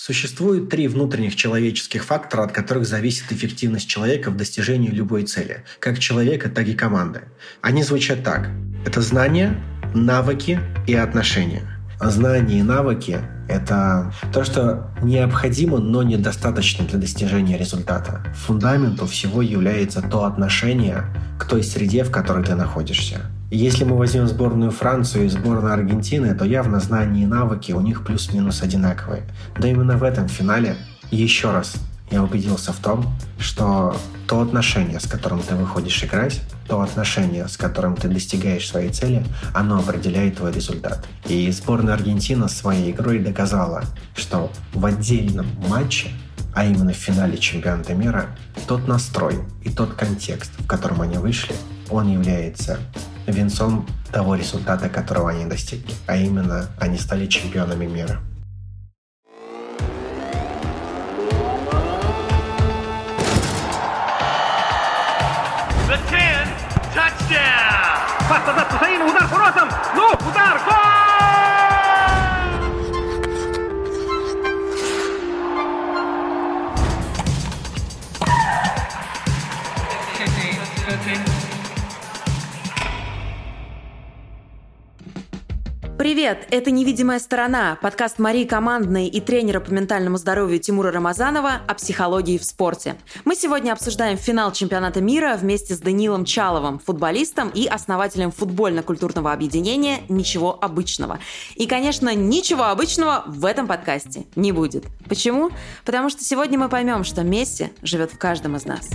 Существует три внутренних человеческих фактора, от которых зависит эффективность человека в достижении любой цели, как человека, так и команды. Они звучат так. Это знания, навыки и отношения. Знания и навыки – это то, что необходимо, но недостаточно для достижения результата. Фундаментом всего является то отношение к той среде, в которой ты находишься. Если мы возьмем сборную Францию и сборную Аргентины, то явно знания и навыки у них плюс-минус одинаковые. Но именно в этом финале еще раз я убедился в том, что то отношение, с которым ты выходишь играть, то отношение, с которым ты достигаешь своей цели, оно определяет твой результат. И сборная Аргентины своей игрой доказала, что в отдельном матче, а именно в финале чемпионата мира, тот настрой и тот контекст, в котором они вышли, он является венцом того результата, которого они достигли. А именно, они стали чемпионами мира. Привет! Это «Невидимая сторона» – подкаст Марии Командной и тренера по ментальному здоровью Тимура Рамазанова о психологии в спорте. Мы сегодня обсуждаем финал чемпионата мира вместе с Данилом Чаловым, футболистом и основателем футбольно-культурного объединения «Ничего обычного». И, конечно, ничего обычного в этом подкасте не будет. Почему? Потому что сегодня мы поймем, что Месси живет в каждом из нас.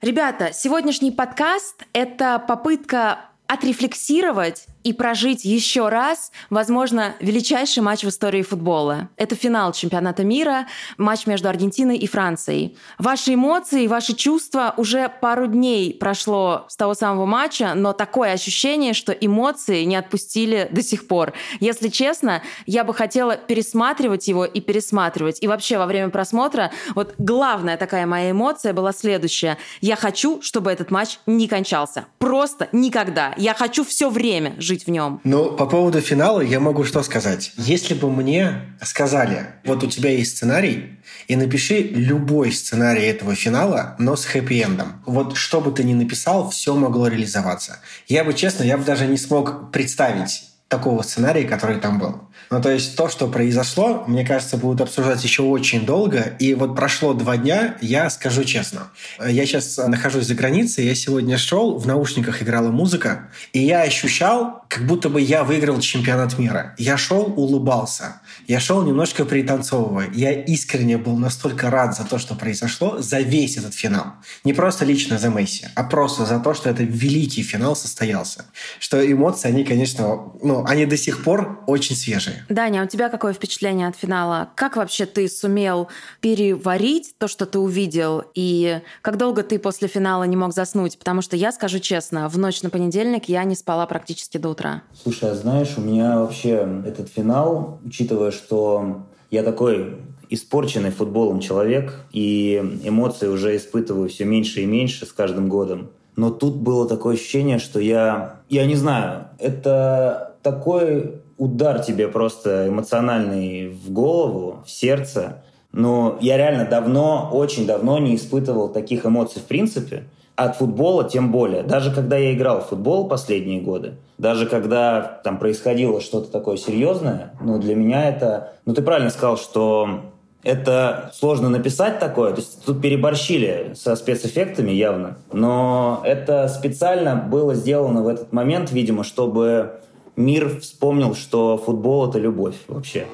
Ребята, сегодняшний подкаст – это попытка отрефлексировать и прожить еще раз, возможно, величайший матч в истории футбола. Это финал чемпионата мира, матч между Аргентиной и Францией. Ваши эмоции, ваши чувства уже пару дней прошло с того самого матча, но такое ощущение, что эмоции не отпустили до сих пор. Если честно, я бы хотела пересматривать его и пересматривать. И вообще во время просмотра вот главная такая моя эмоция была следующая. Я хочу, чтобы этот матч не кончался. Просто никогда. Я хочу все время жить жить в нем. Ну, по поводу финала я могу что сказать. Если бы мне сказали, вот у тебя есть сценарий, и напиши любой сценарий этого финала, но с хэппи-эндом. Вот что бы ты ни написал, все могло реализоваться. Я бы, честно, я бы даже не смог представить такого сценария, который там был. Ну, то есть то, что произошло, мне кажется, будут обсуждать еще очень долго. И вот прошло два дня, я скажу честно. Я сейчас нахожусь за границей, я сегодня шел, в наушниках играла музыка, и я ощущал, как будто бы я выиграл чемпионат мира. Я шел, улыбался. Я шел немножко пританцовывая. Я искренне был настолько рад за то, что произошло, за весь этот финал. Не просто лично за Месси, а просто за то, что это великий финал состоялся. Что эмоции, они, конечно, ну, они до сих пор очень свежие. Даня, а у тебя какое впечатление от финала? Как вообще ты сумел переварить то, что ты увидел? И как долго ты после финала не мог заснуть? Потому что я скажу честно, в ночь на понедельник я не спала практически до утра. Слушай, а знаешь, у меня вообще этот финал, учитывая, что я такой испорченный футболом человек, и эмоции уже испытываю все меньше и меньше с каждым годом. Но тут было такое ощущение, что я... Я не знаю, это такой удар тебе просто эмоциональный в голову, в сердце. Но я реально давно, очень давно не испытывал таких эмоций в принципе. От футбола тем более. Даже когда я играл в футбол последние годы, даже когда там происходило что-то такое серьезное, ну, для меня это... Ну, ты правильно сказал, что это сложно написать такое, то есть тут переборщили со спецэффектами явно, но это специально было сделано в этот момент, видимо, чтобы мир вспомнил, что футбол — это любовь вообще.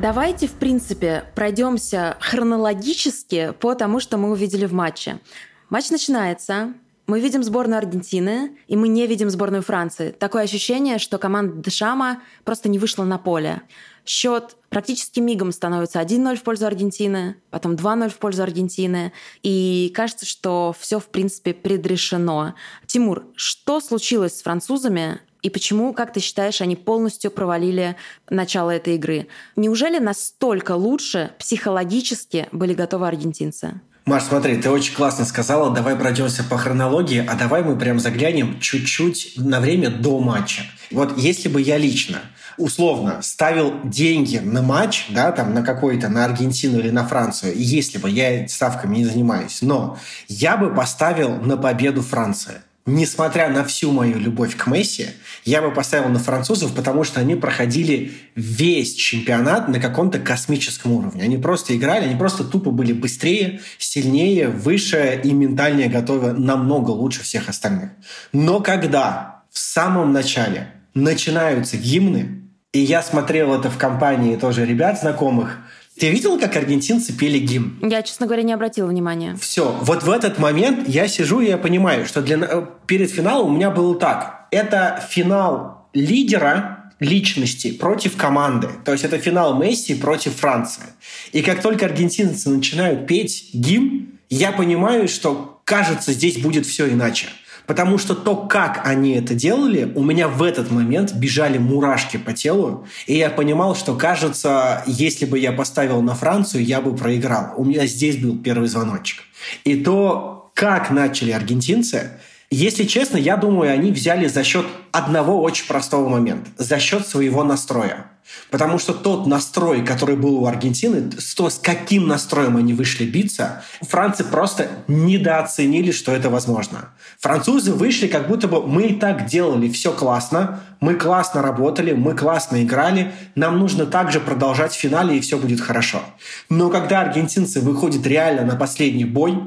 Давайте, в принципе, пройдемся хронологически по тому, что мы увидели в матче. Матч начинается, мы видим сборную Аргентины, и мы не видим сборную Франции. Такое ощущение, что команда Дешама просто не вышла на поле. Счет практически мигом становится 1-0 в пользу Аргентины, потом 2-0 в пользу Аргентины. И кажется, что все, в принципе, предрешено. Тимур, что случилось с французами и почему, как ты считаешь, они полностью провалили начало этой игры? Неужели настолько лучше психологически были готовы аргентинцы? Маш, смотри, ты очень классно сказала, давай пройдемся по хронологии, а давай мы прям заглянем чуть-чуть на время до матча. Вот если бы я лично условно ставил деньги на матч, да, там на какой-то, на Аргентину или на Францию, если бы я ставками не занимаюсь, но я бы поставил на победу Франции несмотря на всю мою любовь к Месси, я бы поставил на французов, потому что они проходили весь чемпионат на каком-то космическом уровне. Они просто играли, они просто тупо были быстрее, сильнее, выше и ментальнее готовы намного лучше всех остальных. Но когда в самом начале начинаются гимны, и я смотрел это в компании тоже ребят знакомых, ты видела, как аргентинцы пели гимн? Я, честно говоря, не обратила внимания. Все. Вот в этот момент я сижу и я понимаю, что для... Э, перед финалом у меня было так. Это финал лидера личности против команды. То есть это финал Месси против Франции. И как только аргентинцы начинают петь гимн, я понимаю, что кажется, здесь будет все иначе. Потому что то, как они это делали, у меня в этот момент бежали мурашки по телу, и я понимал, что, кажется, если бы я поставил на Францию, я бы проиграл. У меня здесь был первый звоночек. И то, как начали аргентинцы, если честно, я думаю, они взяли за счет одного очень простого момента, за счет своего настроя. Потому что тот настрой, который был у Аргентины, то, с каким настроем они вышли биться, францы просто недооценили, что это возможно. Французы вышли, как будто бы мы и так делали все классно, мы классно работали, мы классно играли, нам нужно также продолжать в финале, и все будет хорошо. Но когда аргентинцы выходят реально на последний бой,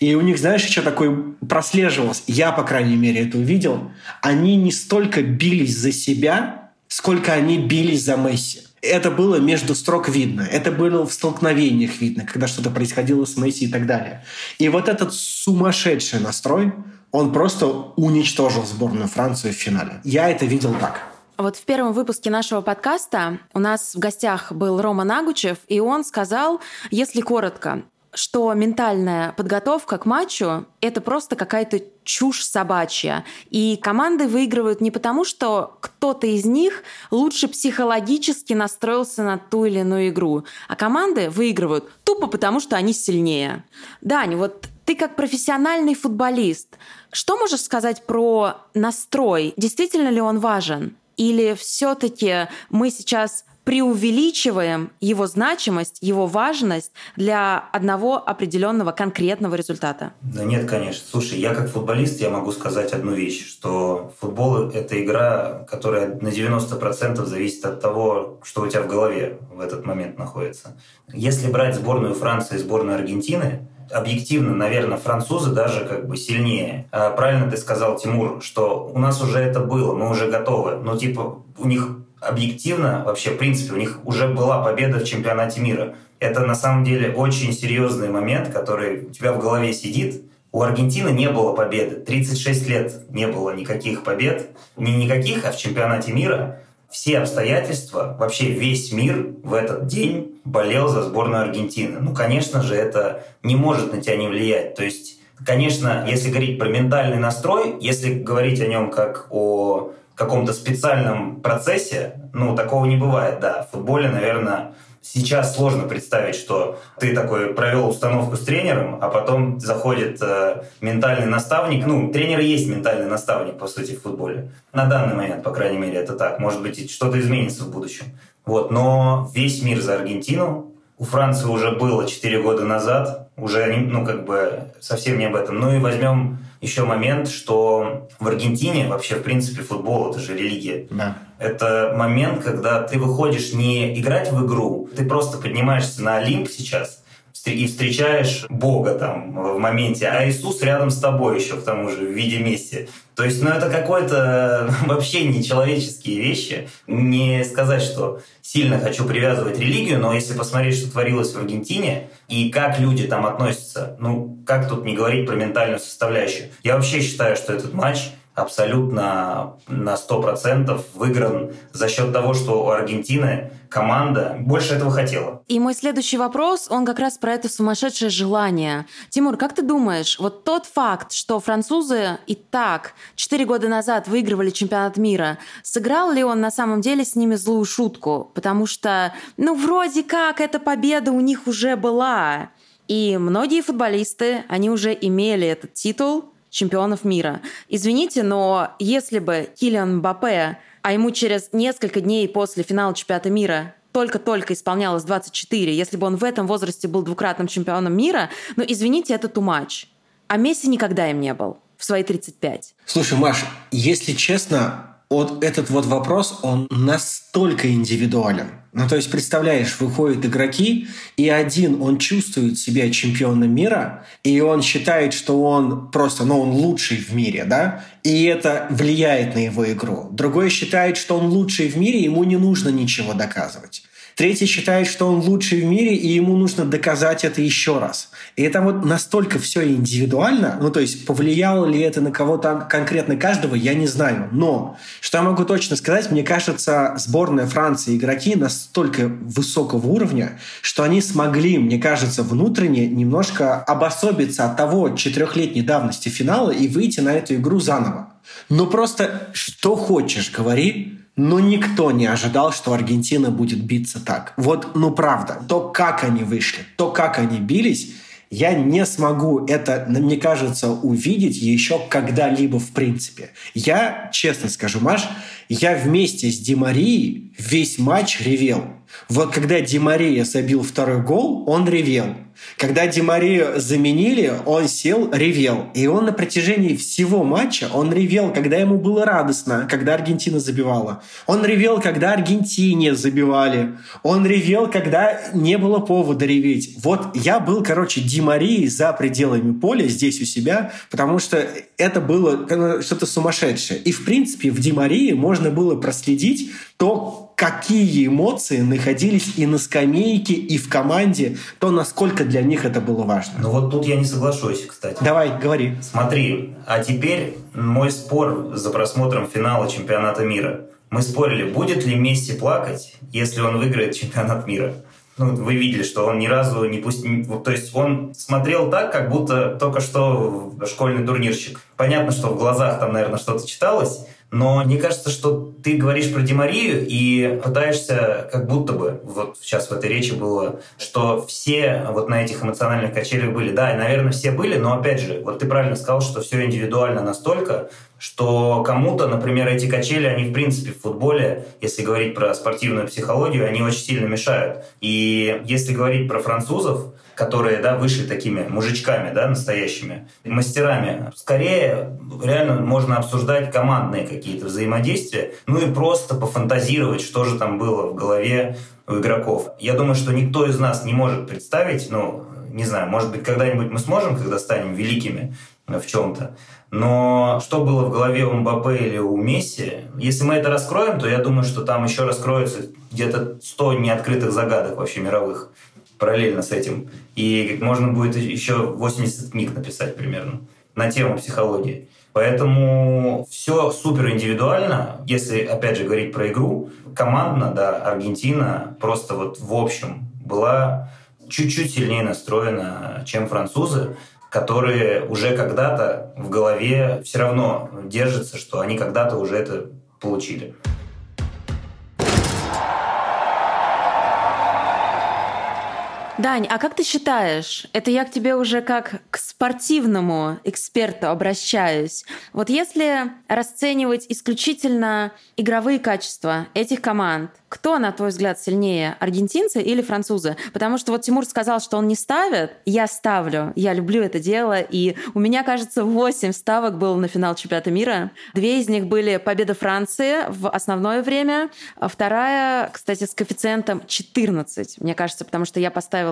и у них, знаешь, еще такое прослеживалось, я, по крайней мере, это увидел, они не столько бились за себя, сколько они бились за Месси. Это было между строк видно, это было в столкновениях видно, когда что-то происходило с Месси и так далее. И вот этот сумасшедший настрой, он просто уничтожил сборную Франции в финале. Я это видел так. Вот в первом выпуске нашего подкаста у нас в гостях был Рома Нагучев, и он сказал, если коротко, что ментальная подготовка к матчу — это просто какая-то чушь собачья. И команды выигрывают не потому, что кто-то из них лучше психологически настроился на ту или иную игру, а команды выигрывают тупо потому, что они сильнее. Дань, вот ты как профессиональный футболист, что можешь сказать про настрой? Действительно ли он важен? Или все-таки мы сейчас преувеличиваем его значимость, его важность для одного определенного конкретного результата? Да нет, конечно. Слушай, я как футболист, я могу сказать одну вещь, что футбол — это игра, которая на 90% зависит от того, что у тебя в голове в этот момент находится. Если брать сборную Франции и сборную Аргентины, объективно, наверное, французы даже как бы сильнее. А правильно ты сказал, Тимур, что у нас уже это было, мы уже готовы. Но типа у них объективно, вообще, в принципе, у них уже была победа в чемпионате мира. Это на самом деле очень серьезный момент, который у тебя в голове сидит. У Аргентины не было победы. 36 лет не было никаких побед. Не никаких, а в чемпионате мира все обстоятельства, вообще весь мир в этот день болел за сборную Аргентины. Ну, конечно же, это не может на тебя не влиять. То есть, конечно, если говорить про ментальный настрой, если говорить о нем как о каком-то специальном процессе, ну, такого не бывает, да. В футболе, наверное, сейчас сложно представить, что ты такой провел установку с тренером, а потом заходит э, ментальный наставник. Ну, тренер есть ментальный наставник, по сути, в футболе. На данный момент, по крайней мере, это так. Может быть, что-то изменится в будущем. Вот, но весь мир за Аргентину. У Франции уже было 4 года назад. Уже, ну, как бы совсем не об этом. Ну и возьмем еще момент, что в Аргентине вообще, в принципе, футбол — это же религия. Да. Это момент, когда ты выходишь не играть в игру, ты просто поднимаешься на Олимп сейчас и встречаешь Бога там в моменте, а Иисус рядом с тобой еще, к тому же, в виде Месси. То есть, ну, это какое-то вообще нечеловеческие вещи. Не сказать, что сильно хочу привязывать религию, но если посмотреть, что творилось в Аргентине, и как люди там относятся, ну, как тут не говорить про ментальную составляющую? Я вообще считаю, что этот матч абсолютно на 100% выигран за счет того, что у Аргентины команда больше этого хотела. И мой следующий вопрос, он как раз про это сумасшедшее желание. Тимур, как ты думаешь, вот тот факт, что французы и так 4 года назад выигрывали чемпионат мира, сыграл ли он на самом деле с ними злую шутку? Потому что, ну, вроде как эта победа у них уже была. И многие футболисты, они уже имели этот титул чемпионов мира. Извините, но если бы Килиан Мбаппе, а ему через несколько дней после финала чемпионата мира только-только исполнялось 24, если бы он в этом возрасте был двукратным чемпионом мира, ну, извините, это too much. А Месси никогда им не был в свои 35. Слушай, Маш, если честно, вот этот вот вопрос, он настолько индивидуален. Ну, то есть, представляешь, выходят игроки, и один, он чувствует себя чемпионом мира, и он считает, что он просто, ну, он лучший в мире, да, и это влияет на его игру. Другой считает, что он лучший в мире, ему не нужно ничего доказывать. Третий считает, что он лучший в мире, и ему нужно доказать это еще раз. И это вот настолько все индивидуально, ну то есть повлияло ли это на кого-то конкретно каждого, я не знаю. Но что я могу точно сказать, мне кажется, сборная Франции игроки настолько высокого уровня, что они смогли, мне кажется, внутренне немножко обособиться от того четырехлетней давности финала и выйти на эту игру заново. Ну просто что хочешь, говори, но никто не ожидал, что Аргентина будет биться так. Вот, ну правда, то, как они вышли, то, как они бились, я не смогу это, мне кажется, увидеть еще когда-либо в принципе. Я, честно скажу, Маш, я вместе с Димарией весь матч ревел. Вот когда Димария забил второй гол, он ревел. Когда Димарию заменили, он сел, ревел. И он на протяжении всего матча, он ревел, когда ему было радостно, когда Аргентина забивала. Он ревел, когда Аргентине забивали. Он ревел, когда не было повода реветь. Вот я был, короче, Димарией за пределами поля здесь у себя, потому что это было что-то сумасшедшее. И, в принципе, в Димарии можно было проследить то, какие эмоции находились и на скамейке, и в команде, то насколько для них это было важно. Ну вот тут я не соглашусь, кстати. Давай, говори. Смотри, а теперь мой спор за просмотром финала чемпионата мира. Мы спорили, будет ли Месси плакать, если он выиграет чемпионат мира. Ну, вы видели, что он ни разу не пустил... То есть он смотрел так, как будто только что школьный турнирщик. Понятно, что в глазах там, наверное, что-то читалось, но мне кажется, что ты говоришь про Демарию и пытаешься, как будто бы, вот сейчас в этой речи было, что все вот на этих эмоциональных качелях были. Да, и, наверное, все были, но, опять же, вот ты правильно сказал, что все индивидуально настолько, что кому-то, например, эти качели, они, в принципе, в футболе, если говорить про спортивную психологию, они очень сильно мешают. И если говорить про французов, которые да, вышли такими мужичками да, настоящими, мастерами. Скорее, реально можно обсуждать командные какие-то взаимодействия, ну и просто пофантазировать, что же там было в голове у игроков. Я думаю, что никто из нас не может представить, ну, не знаю, может быть, когда-нибудь мы сможем, когда станем великими в чем-то, но что было в голове у Мбаппе или у Месси, если мы это раскроем, то я думаю, что там еще раскроется где-то 100 неоткрытых загадок вообще мировых параллельно с этим. И можно будет еще 80 книг написать примерно на тему психологии. Поэтому все супер индивидуально. Если, опять же, говорить про игру, командно, да, Аргентина просто вот в общем была чуть-чуть сильнее настроена, чем французы, которые уже когда-то в голове все равно держатся, что они когда-то уже это получили. Дань, а как ты считаешь, это я к тебе уже как к спортивному эксперту обращаюсь. Вот если расценивать исключительно игровые качества этих команд, кто, на твой взгляд, сильнее, аргентинцы или французы? Потому что вот Тимур сказал, что он не ставит, я ставлю, я люблю это дело, и у меня, кажется, 8 ставок было на финал чемпионата мира. Две из них были победа Франции в основное время, а вторая, кстати, с коэффициентом 14, мне кажется, потому что я поставила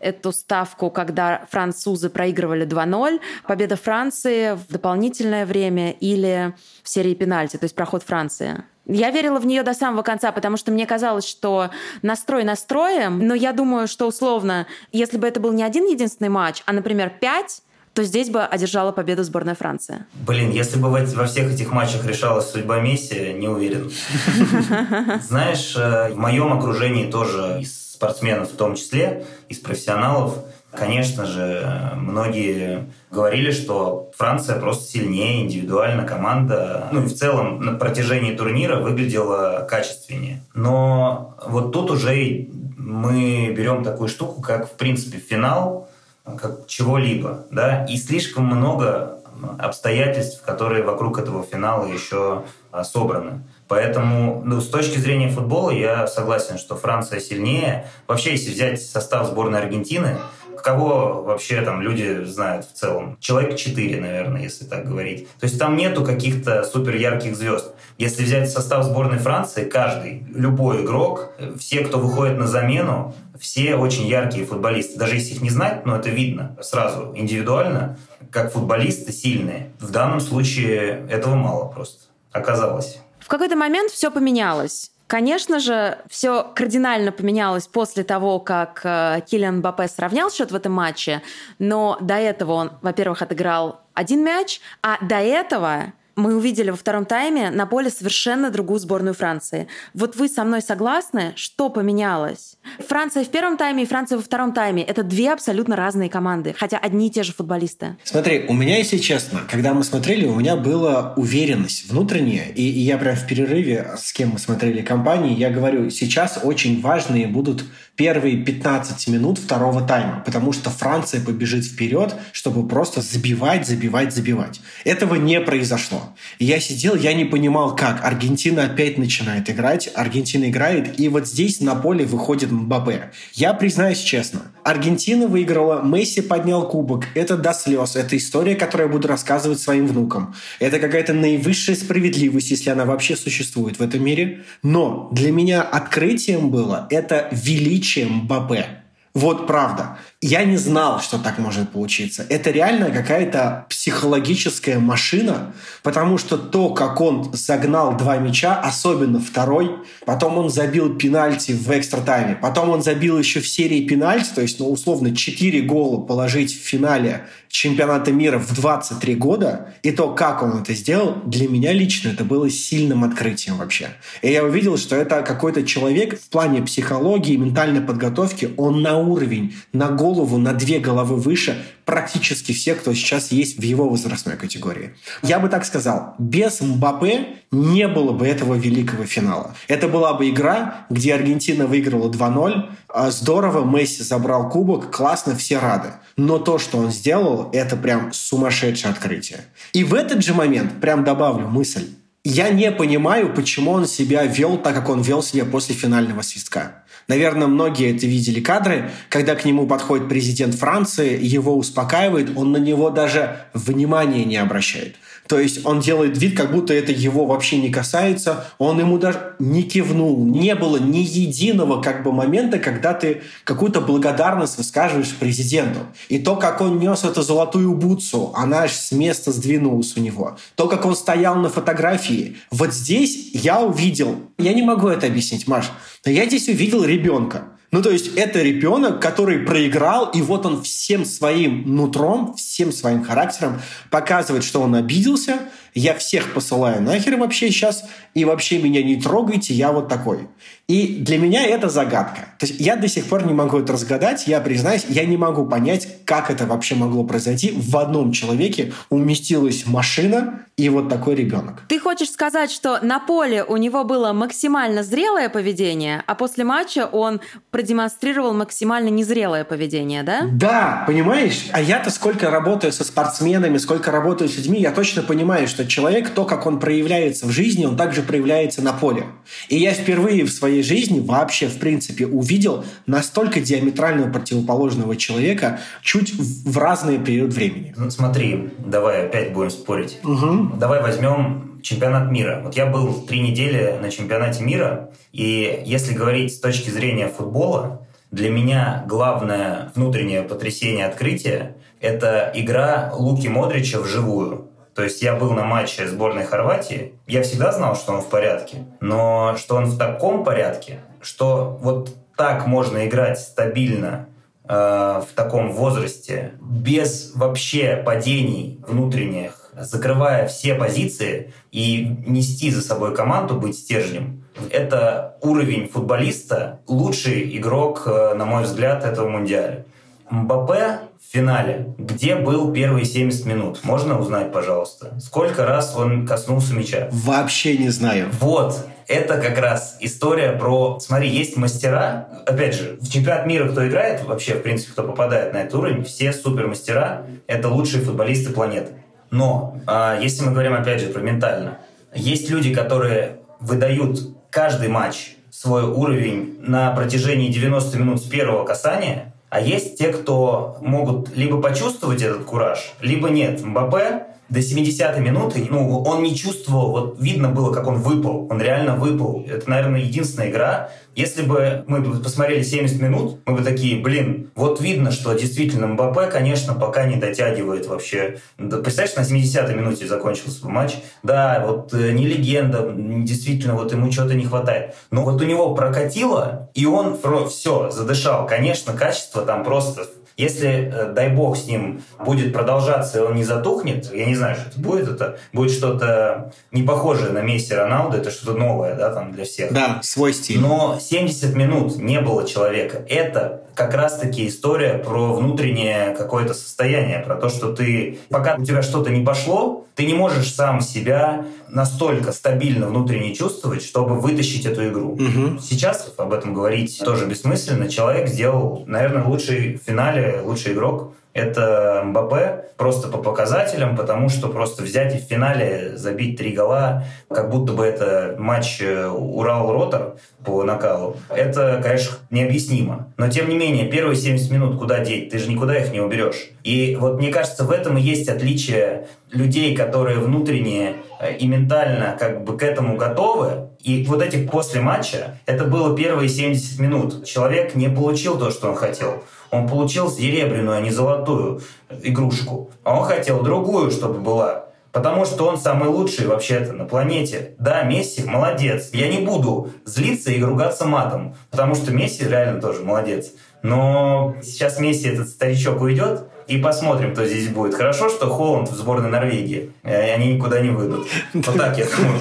эту ставку, когда французы проигрывали 2-0, победа Франции в дополнительное время или в серии пенальти, то есть проход Франции. Я верила в нее до самого конца, потому что мне казалось, что настрой настроем, но я думаю, что условно, если бы это был не один единственный матч, а, например, пять, то здесь бы одержала победу сборная Франции. Блин, если бы во всех этих матчах решалась судьба Месси, не уверен. Знаешь, э, в моем окружении тоже из спортсменов в том числе, из профессионалов, Конечно же, многие говорили, что Франция просто сильнее, индивидуально команда, ну и в целом на протяжении турнира выглядела качественнее. Но вот тут уже мы берем такую штуку, как в принципе финал, как чего-либо, да, и слишком много обстоятельств, которые вокруг этого финала еще а, собраны. Поэтому ну, с точки зрения футбола я согласен, что Франция сильнее. Вообще, если взять состав сборной Аргентины, кого вообще там люди знают в целом? Человек 4, наверное, если так говорить. То есть там нету каких-то супер ярких звезд. Если взять состав сборной Франции, каждый, любой игрок, все, кто выходит на замену, все очень яркие футболисты. Даже если их не знать, но это видно сразу индивидуально, как футболисты сильные. В данном случае этого мало просто оказалось. Какой-то момент все поменялось. Конечно же, все кардинально поменялось после того, как э, Киллиан Бапе сравнял счет в этом матче, но до этого он, во-первых, отыграл один мяч, а до этого мы увидели во втором тайме на поле совершенно другую сборную Франции. Вот вы со мной согласны, что поменялось? Франция в первом тайме и Франция во втором тайме — это две абсолютно разные команды, хотя одни и те же футболисты. Смотри, у меня, если честно, когда мы смотрели, у меня была уверенность внутренняя, и, и я прям в перерыве, с кем мы смотрели компании, я говорю, сейчас очень важные будут первые 15 минут второго тайма, потому что Франция побежит вперед, чтобы просто забивать, забивать, забивать. Этого не произошло. И я сидел, я не понимал, как. Аргентина опять начинает играть, Аргентина играет, и вот здесь на поле выходит Мбаппе. Я признаюсь честно, Аргентина выиграла, Месси поднял кубок. Это до слез. Это история, которую я буду рассказывать своим внукам. Это какая-то наивысшая справедливость, если она вообще существует в этом мире. Но для меня открытием было это величие Мбаппе. Вот правда. Я не знал, что так может получиться. Это реально какая-то психологическая машина, потому что то, как он загнал два мяча, особенно второй, потом он забил пенальти в экстра-тайме, потом он забил еще в серии пенальти, то есть, ну, условно, 4 гола положить в финале чемпионата мира в 23 года, и то, как он это сделал, для меня лично это было сильным открытием вообще. И я увидел, что это какой-то человек в плане психологии, ментальной подготовки, он на уровень, на голову, на две головы выше практически все, кто сейчас есть в его возрастной категории. Я бы так сказал, без Мбаппе не было бы этого великого финала. Это была бы игра, где Аргентина выиграла 2-0, а здорово, Месси забрал кубок, классно, все рады. Но то, что он сделал, это прям сумасшедшее открытие. И в этот же момент, прям добавлю мысль, я не понимаю, почему он себя вел так, как он вел себя после финального свистка. Наверное, многие это видели кадры, когда к нему подходит президент Франции, его успокаивает, он на него даже внимания не обращает. То есть он делает вид, как будто это его вообще не касается. Он ему даже не кивнул. Не было ни единого как бы момента, когда ты какую-то благодарность высказываешь президенту. И то, как он нес эту золотую бутсу, она аж с места сдвинулась у него. То, как он стоял на фотографии. Вот здесь я увидел, я не могу это объяснить, Маш, но я здесь увидел ребенка. Ну, то есть это ребенок, который проиграл, и вот он всем своим нутром, всем своим характером показывает, что он обиделся, я всех посылаю нахер вообще сейчас, и вообще меня не трогайте, я вот такой. И для меня это загадка. То есть я до сих пор не могу это разгадать, я признаюсь, я не могу понять, как это вообще могло произойти. В одном человеке уместилась машина и вот такой ребенок. Ты хочешь сказать, что на поле у него было максимально зрелое поведение, а после матча он продемонстрировал максимально незрелое поведение, да? Да, понимаешь? А я-то сколько работаю со спортсменами, сколько работаю с людьми, я точно понимаю, что человек, то, как он проявляется в жизни, он также проявляется на поле. И я впервые в своей жизни вообще, в принципе, увидел настолько диаметрально противоположного человека чуть в разный период времени. Ну, смотри, давай опять будем спорить. Угу. Давай возьмем чемпионат мира. Вот я был три недели на чемпионате мира, и если говорить с точки зрения футбола, для меня главное внутреннее потрясение открытия – это игра Луки Модрича вживую. То есть я был на матче сборной Хорватии, я всегда знал, что он в порядке, но что он в таком порядке, что вот так можно играть стабильно э, в таком возрасте, без вообще падений внутренних, закрывая все позиции и нести за собой команду, быть стержнем. Это уровень футболиста, лучший игрок, э, на мой взгляд, этого мундиаля. Мбаппе в финале, где был первые 70 минут? Можно узнать, пожалуйста? Сколько раз он коснулся мяча? Вообще не знаю. Вот, это как раз история про... Смотри, есть мастера, опять же, в чемпионат мира кто играет, вообще, в принципе, кто попадает на этот уровень, все супермастера — это лучшие футболисты планеты. Но, а, если мы говорим, опять же, про ментально, есть люди, которые выдают каждый матч свой уровень на протяжении 90 минут с первого касания, а есть те, кто могут либо почувствовать этот кураж, либо нет. Мбаппе до 70-й минуты, ну, он не чувствовал, вот видно было, как он выпал, он реально выпал. Это, наверное, единственная игра. Если бы мы посмотрели 70 минут, мы бы такие, блин, вот видно, что действительно Мбаппе, конечно, пока не дотягивает вообще. Представляешь, на 70-й минуте закончился матч. Да, вот э, не легенда, действительно, вот ему чего-то не хватает. Но вот у него прокатило, и он все, задышал. Конечно, качество там просто если, э, дай бог, с ним будет продолжаться, и он не затухнет, я не знаю, что это будет, это будет что-то не похожее на Месси Роналду, это что-то новое, да, там для всех. Да, свой стиль. Но 70 минут не было человека. Это как раз-таки история про внутреннее какое-то состояние, про то, что ты, пока у тебя что-то не пошло, ты не можешь сам себя настолько стабильно внутренне чувствовать, чтобы вытащить эту игру. Угу. Сейчас об этом говорить тоже бессмысленно. Человек сделал, наверное, лучший в финале, лучший игрок это Мбаппе просто по показателям, потому что просто взять и в финале забить три гола, как будто бы это матч э, Урал-Ротор по накалу, это, конечно, необъяснимо. Но, тем не менее, первые 70 минут куда деть? Ты же никуда их не уберешь. И вот мне кажется, в этом и есть отличие людей, которые внутренне э, и ментально как бы к этому готовы, и вот этих после матча, это было первые 70 минут. Человек не получил то, что он хотел. Он получил серебряную, а не золотую игрушку. А он хотел другую, чтобы была. Потому что он самый лучший вообще-то на планете. Да, Месси молодец. Я не буду злиться и ругаться матом, потому что Месси реально тоже молодец. Но сейчас Месси, этот старичок, уйдет, и посмотрим, кто здесь будет. Хорошо, что Холланд в сборной Норвегии, и они никуда не выйдут. Вот так я думаю.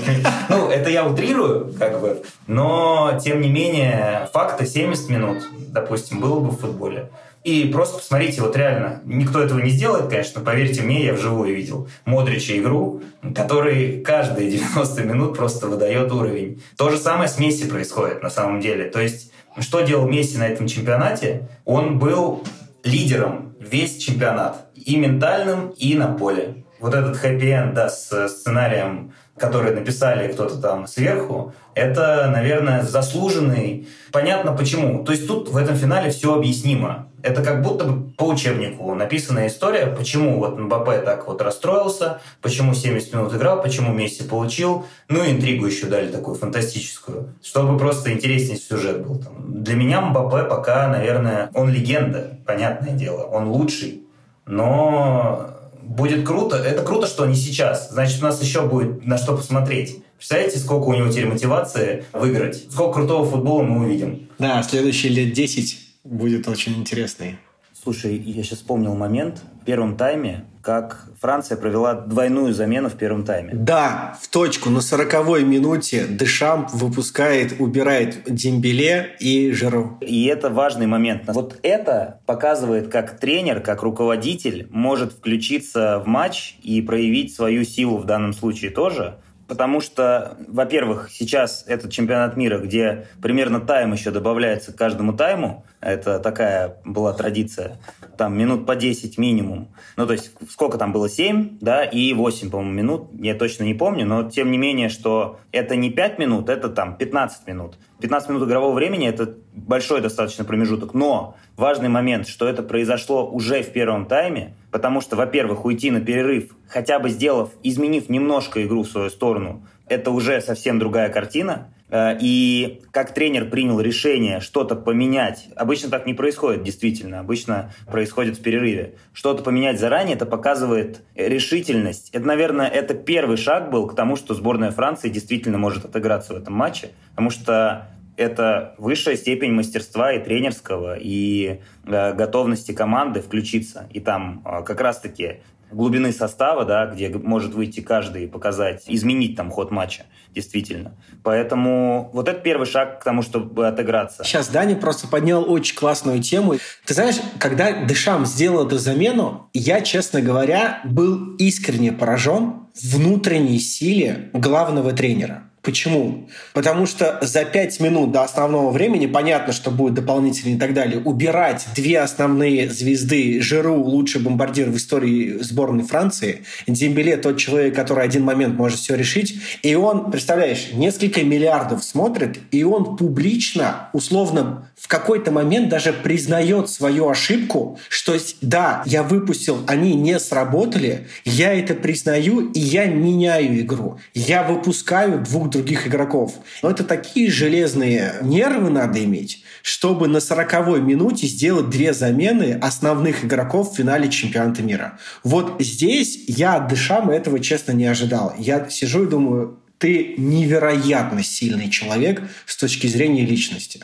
Ну, это я утрирую, как бы, но, тем не менее, факты 70 минут, допустим, было бы в футболе. И просто посмотрите, вот реально, никто этого не сделает, конечно, поверьте мне, я вживую видел Модрича игру, который каждые 90 минут просто выдает уровень. То же самое с Месси происходит на самом деле. То есть, что делал Месси на этом чемпионате? Он был лидером весь чемпионат. И ментальным, и на поле. Вот этот хэппи-энд, да, с сценарием, который написали кто-то там сверху, это, наверное, заслуженный. Понятно почему. То есть тут в этом финале все объяснимо. Это как будто бы по учебнику написанная история, почему вот Мбаппе так вот расстроился, почему 70 минут играл, почему Месси получил. Ну и интригу еще дали такую фантастическую, чтобы просто интереснее сюжет был. Там. Для меня Мбаппе пока, наверное, он легенда, понятное дело. Он лучший, но будет круто. Это круто, что не сейчас. Значит, у нас еще будет на что посмотреть. Представляете, сколько у него теперь мотивации выиграть? Сколько крутого футбола мы увидим? Да, следующие лет 10 будет очень интересный. Слушай, я сейчас вспомнил момент в первом тайме, как Франция провела двойную замену в первом тайме. Да, в точку. На сороковой минуте Дешамп выпускает, убирает Дембеле и Жиру. И это важный момент. Вот это показывает, как тренер, как руководитель может включиться в матч и проявить свою силу в данном случае тоже – потому что, во-первых, сейчас этот чемпионат мира, где примерно тайм еще добавляется к каждому тайму, это такая была традиция, там минут по 10 минимум. Ну, то есть сколько там было, 7, да, и 8, по-моему, минут, я точно не помню, но тем не менее, что это не 5 минут, это там 15 минут. 15 минут игрового времени – это большой достаточно промежуток, но важный момент, что это произошло уже в первом тайме, потому что, во-первых, уйти на перерыв, хотя бы сделав, изменив немножко игру в свою сторону, это уже совсем другая картина. Э, и как тренер принял решение что-то поменять, обычно так не происходит, действительно, обычно происходит в перерыве. Что-то поменять заранее, это показывает решительность. Это, наверное, это первый шаг был к тому, что сборная Франции действительно может отыграться в этом матче, потому что это высшая степень мастерства и тренерского, и э, готовности команды включиться. И там э, как раз-таки глубины состава, да, где может выйти каждый и показать, изменить там ход матча, действительно. Поэтому вот это первый шаг к тому, чтобы отыграться. Сейчас Даня просто поднял очень классную тему. Ты знаешь, когда Дешам сделал эту замену, я, честно говоря, был искренне поражен внутренней силе главного тренера. Почему? Потому что за пять минут до основного времени, понятно, что будет дополнительно и так далее, убирать две основные звезды, Жиру, лучший бомбардир в истории сборной Франции, Дембеле тот человек, который один момент может все решить, и он, представляешь, несколько миллиардов смотрит, и он публично, условно, в какой-то момент даже признает свою ошибку, что да, я выпустил, они не сработали, я это признаю, и я меняю игру. Я выпускаю двух других игроков. Но это такие железные нервы надо иметь, чтобы на 40-й минуте сделать две замены основных игроков в финале чемпионата мира. Вот здесь я от Дешама этого, честно, не ожидал. Я сижу и думаю, ты невероятно сильный человек с точки зрения личности.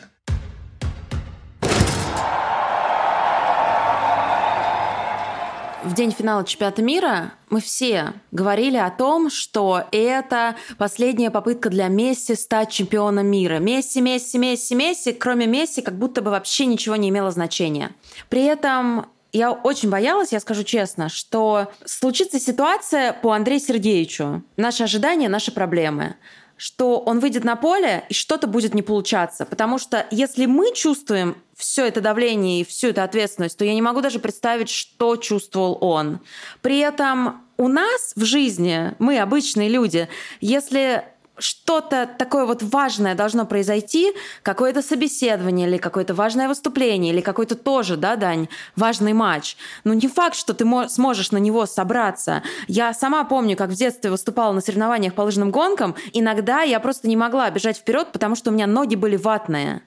В день финала чемпионата мира мы все говорили о том, что это последняя попытка для Месси стать чемпионом мира. Месси, Месси, Месси, Месси, кроме Месси, как будто бы вообще ничего не имело значения. При этом я очень боялась, я скажу честно, что случится ситуация по Андрею Сергеевичу. Наши ожидания, наши проблемы что он выйдет на поле и что-то будет не получаться. Потому что если мы чувствуем все это давление и всю эту ответственность, то я не могу даже представить, что чувствовал он. При этом у нас в жизни, мы обычные люди, если что-то такое вот важное должно произойти, какое-то собеседование или какое-то важное выступление, или какой-то тоже, да, Дань, важный матч. Ну, не факт, что ты сможешь на него собраться. Я сама помню, как в детстве выступала на соревнованиях по лыжным гонкам. Иногда я просто не могла бежать вперед, потому что у меня ноги были ватные.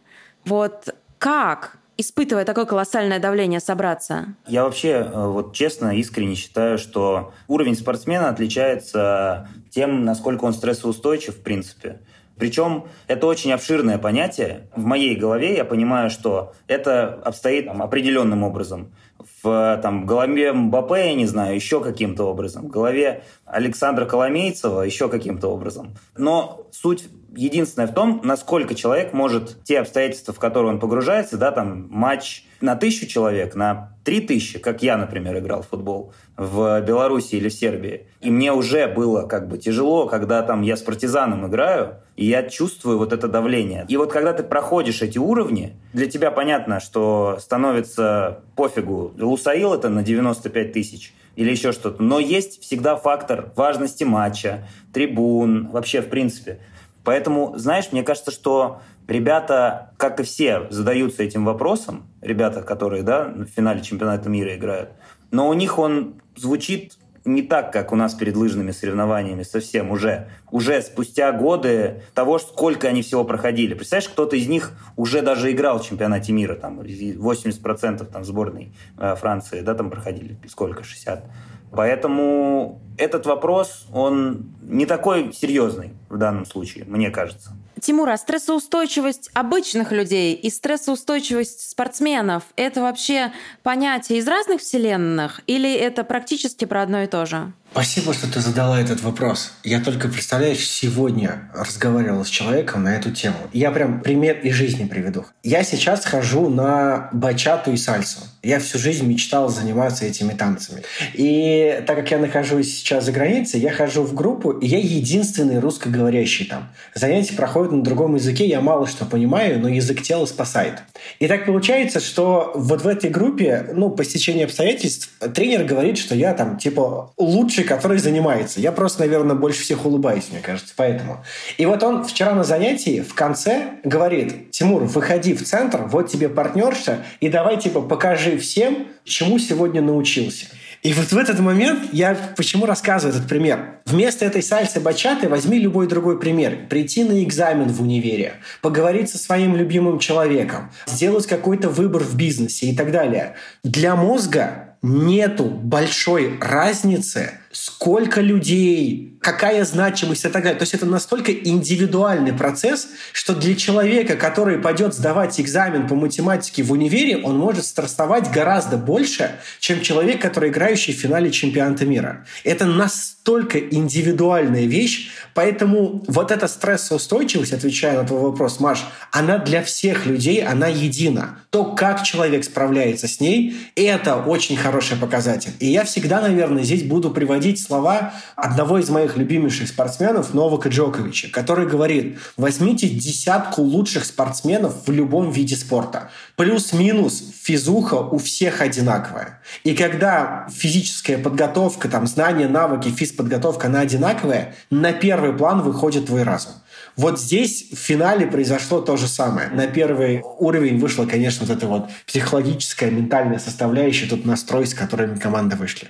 Вот как? Испытывая такое колоссальное давление, собраться? Я вообще, э, вот честно, искренне считаю, что уровень спортсмена отличается тем, насколько он стрессоустойчив, в принципе. Причем это очень обширное понятие. В моей голове я понимаю, что это обстоит там, определенным образом. В там, голове Мбаппе, я не знаю, еще каким-то образом. В голове Александра Коломейцева еще каким-то образом. Но суть единственное в том, насколько человек может те обстоятельства, в которые он погружается, да, там матч на тысячу человек, на три тысячи, как я, например, играл в футбол в Беларуси или в Сербии. И мне уже было как бы тяжело, когда там я с партизаном играю, и я чувствую вот это давление. И вот когда ты проходишь эти уровни, для тебя понятно, что становится пофигу, Лусаил это на 95 тысяч, или еще что-то. Но есть всегда фактор важности матча, трибун, вообще в принципе. Поэтому, знаешь, мне кажется, что ребята, как и все, задаются этим вопросом, ребята, которые да, в финале чемпионата мира играют, но у них он звучит не так, как у нас перед лыжными соревнованиями совсем уже. Уже спустя годы того, сколько они всего проходили. Представляешь, кто-то из них уже даже играл в чемпионате мира, там 80% там сборной э, Франции, да, там проходили, сколько, 60. Поэтому этот вопрос, он не такой серьезный в данном случае, мне кажется. Тимур, а стрессоустойчивость обычных людей и стрессоустойчивость спортсменов – это вообще понятие из разных вселенных или это практически про одно и то же? Спасибо, что ты задала этот вопрос. Я только, представляешь, сегодня разговаривал с человеком на эту тему. Я прям пример из жизни приведу. Я сейчас хожу на бачату и сальсу. Я всю жизнь мечтал заниматься этими танцами. И так как я нахожусь сейчас за границей, я хожу в группу, и я единственный русскоговорящий там. Занятия проходят на другом языке, я мало что понимаю, но язык тела спасает. И так получается, что вот в этой группе, ну, по стечению обстоятельств, тренер говорит, что я там, типа, лучший, который занимается. Я просто, наверное, больше всех улыбаюсь, мне кажется, поэтому. И вот он вчера на занятии в конце говорит, Тимур, выходи в центр, вот тебе партнерша, и давай, типа, покажи всем, чему сегодня научился. И вот в этот момент я почему рассказываю этот пример. Вместо этой сальсы бачаты возьми любой другой пример. Прийти на экзамен в универе, поговорить со своим любимым человеком, сделать какой-то выбор в бизнесе и так далее. Для мозга нету большой разницы, сколько людей, какая значимость и так далее. То есть это настолько индивидуальный процесс, что для человека, который пойдет сдавать экзамен по математике в универе, он может стрессовать гораздо больше, чем человек, который играющий в финале чемпионата мира. Это настолько индивидуальная вещь, поэтому вот эта стрессоустойчивость, отвечая на твой вопрос, Маш, она для всех людей, она едина. То, как человек справляется с ней, это очень хороший показатель. И я всегда, наверное, здесь буду приводить слова одного из моих любимейших спортсменов, Новака Джоковича, который говорит, возьмите десятку лучших спортсменов в любом виде спорта. Плюс-минус физуха у всех одинаковая. И когда физическая подготовка, там, знания, навыки, физподготовка, она одинаковая, на первый план выходит твой разум. Вот здесь в финале произошло то же самое. На первый уровень вышла, конечно, вот эта вот психологическая, ментальная составляющая, тут настрой, с которыми команды вышли.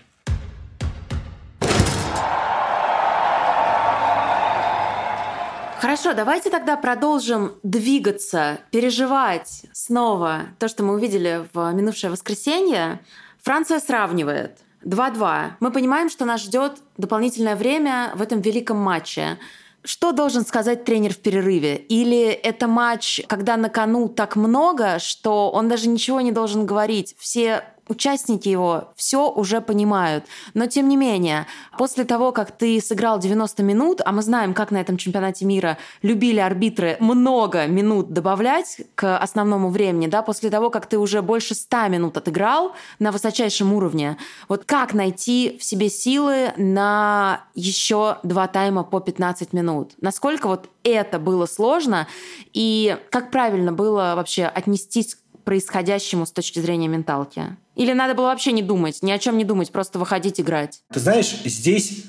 Хорошо, давайте тогда продолжим двигаться, переживать снова то, что мы увидели в минувшее воскресенье. Франция сравнивает 2-2. Мы понимаем, что нас ждет дополнительное время в этом великом матче. Что должен сказать тренер в перерыве? Или это матч, когда на кону так много, что он даже ничего не должен говорить? Все участники его все уже понимают. Но тем не менее, после того, как ты сыграл 90 минут, а мы знаем, как на этом чемпионате мира любили арбитры много минут добавлять к основному времени, да, после того, как ты уже больше 100 минут отыграл на высочайшем уровне, вот как найти в себе силы на еще два тайма по 15 минут? Насколько вот это было сложно и как правильно было вообще отнестись происходящему с точки зрения менталки? Или надо было вообще не думать, ни о чем не думать, просто выходить играть? Ты знаешь, здесь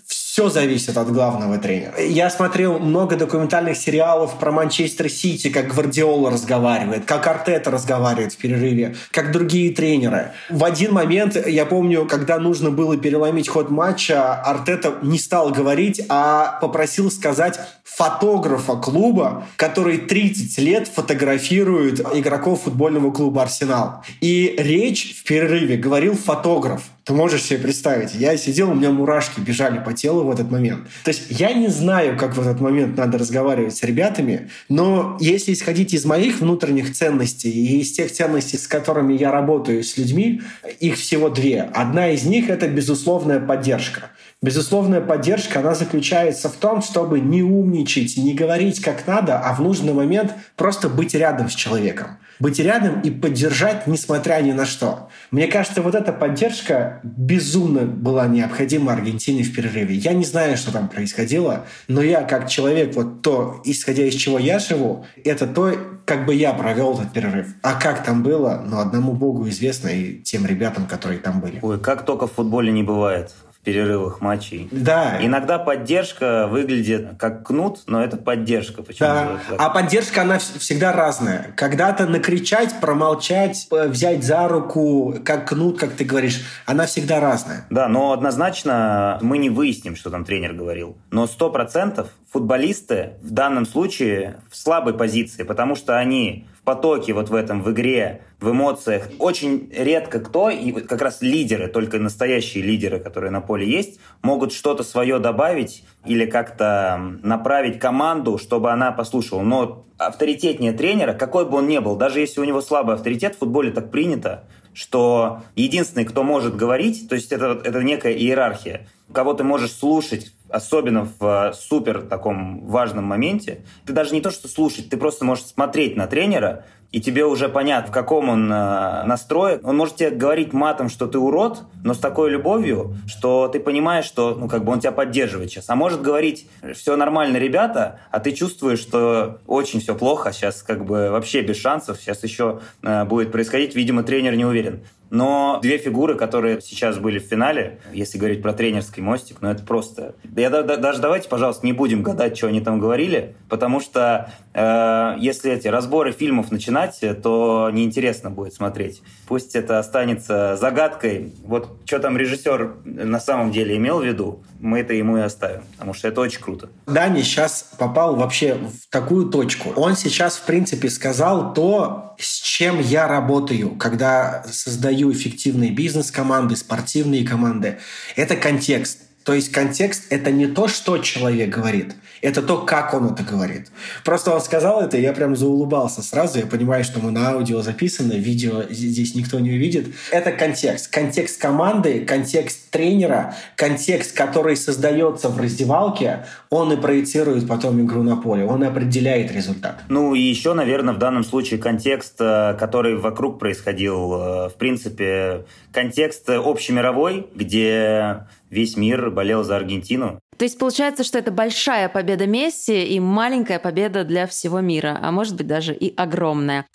зависит от главного тренера. Я смотрел много документальных сериалов про Манчестер Сити, как Гвардиола разговаривает, как Артета разговаривает в перерыве, как другие тренеры. В один момент, я помню, когда нужно было переломить ход матча, Артета не стал говорить, а попросил сказать фотографа клуба, который 30 лет фотографирует игроков футбольного клуба «Арсенал». И речь в перерыве говорил фотограф. Ты можешь себе представить, я сидел, у меня мурашки бежали по телу в этот момент. То есть я не знаю, как в этот момент надо разговаривать с ребятами, но если исходить из моих внутренних ценностей и из тех ценностей, с которыми я работаю с людьми, их всего две. Одна из них — это безусловная поддержка. Безусловная поддержка, она заключается в том, чтобы не умничать, не говорить как надо, а в нужный момент просто быть рядом с человеком. Быть рядом и поддержать, несмотря ни на что. Мне кажется, вот эта поддержка безумно была необходима Аргентине в перерыве. Я не знаю, что там происходило, но я как человек, вот то, исходя из чего я живу, это то, как бы я провел этот перерыв. А как там было, ну, одному богу известно и тем ребятам, которые там были. Ой, как только в футболе не бывает перерывах матчей. Да. Иногда поддержка выглядит как кнут, но это поддержка. Почему да. А поддержка, она всегда разная. Когда-то накричать, промолчать, взять за руку, как кнут, как ты говоришь, она всегда разная. Да, но однозначно мы не выясним, что там тренер говорил. Но сто процентов футболисты в данном случае в слабой позиции, потому что они в потоке вот в этом, в игре, в эмоциях. Очень редко кто, и как раз лидеры, только настоящие лидеры, которые на поле есть, могут что-то свое добавить или как-то направить команду, чтобы она послушала. Но авторитетнее тренера, какой бы он ни был, даже если у него слабый авторитет, в футболе так принято, что единственный, кто может говорить, то есть это, это некая иерархия, кого ты можешь слушать, особенно в супер таком важном моменте, ты даже не то, что слушать, ты просто можешь смотреть на тренера, и тебе уже понятно, в каком он э, настрое. Он может тебе говорить матом, что ты урод, но с такой любовью, что ты понимаешь, что ну, как бы он тебя поддерживает сейчас. А может говорить, все нормально, ребята, а ты чувствуешь, что очень все плохо, сейчас как бы вообще без шансов, сейчас еще э, будет происходить. Видимо, тренер не уверен. Но две фигуры, которые сейчас были в финале, если говорить про тренерский мостик, ну это просто... Я даже давайте, пожалуйста, не будем гадать, что они там говорили, потому что э, если эти разборы фильмов начинать, то неинтересно будет смотреть. Пусть это останется загадкой. Вот что там режиссер на самом деле имел в виду, мы это ему и оставим, потому что это очень круто. Дани сейчас попал вообще в такую точку. Он сейчас, в принципе, сказал то, с чем я работаю, когда создаю эффективные бизнес-команды, спортивные команды. Это контекст То есть контекст — это не то, что человек говорит, это то, как он это говорит. Просто он сказал это, и я прям заулыбался сразу. Я понимаю, что мы на аудио записаны, видео здесь никто не увидит. Это контекст. Контекст команды, контекст тренера, контекст, который создается в раздевалке, он и проецирует потом игру на поле, он и определяет результат. Ну и еще, наверное, в данном случае контекст, э, который вокруг происходил, э, в принципе, контекст общемировой, где весь мир болел за Аргентину. То есть получается, что это большая победа Месси и маленькая победа для всего мира, а может быть даже и огромная.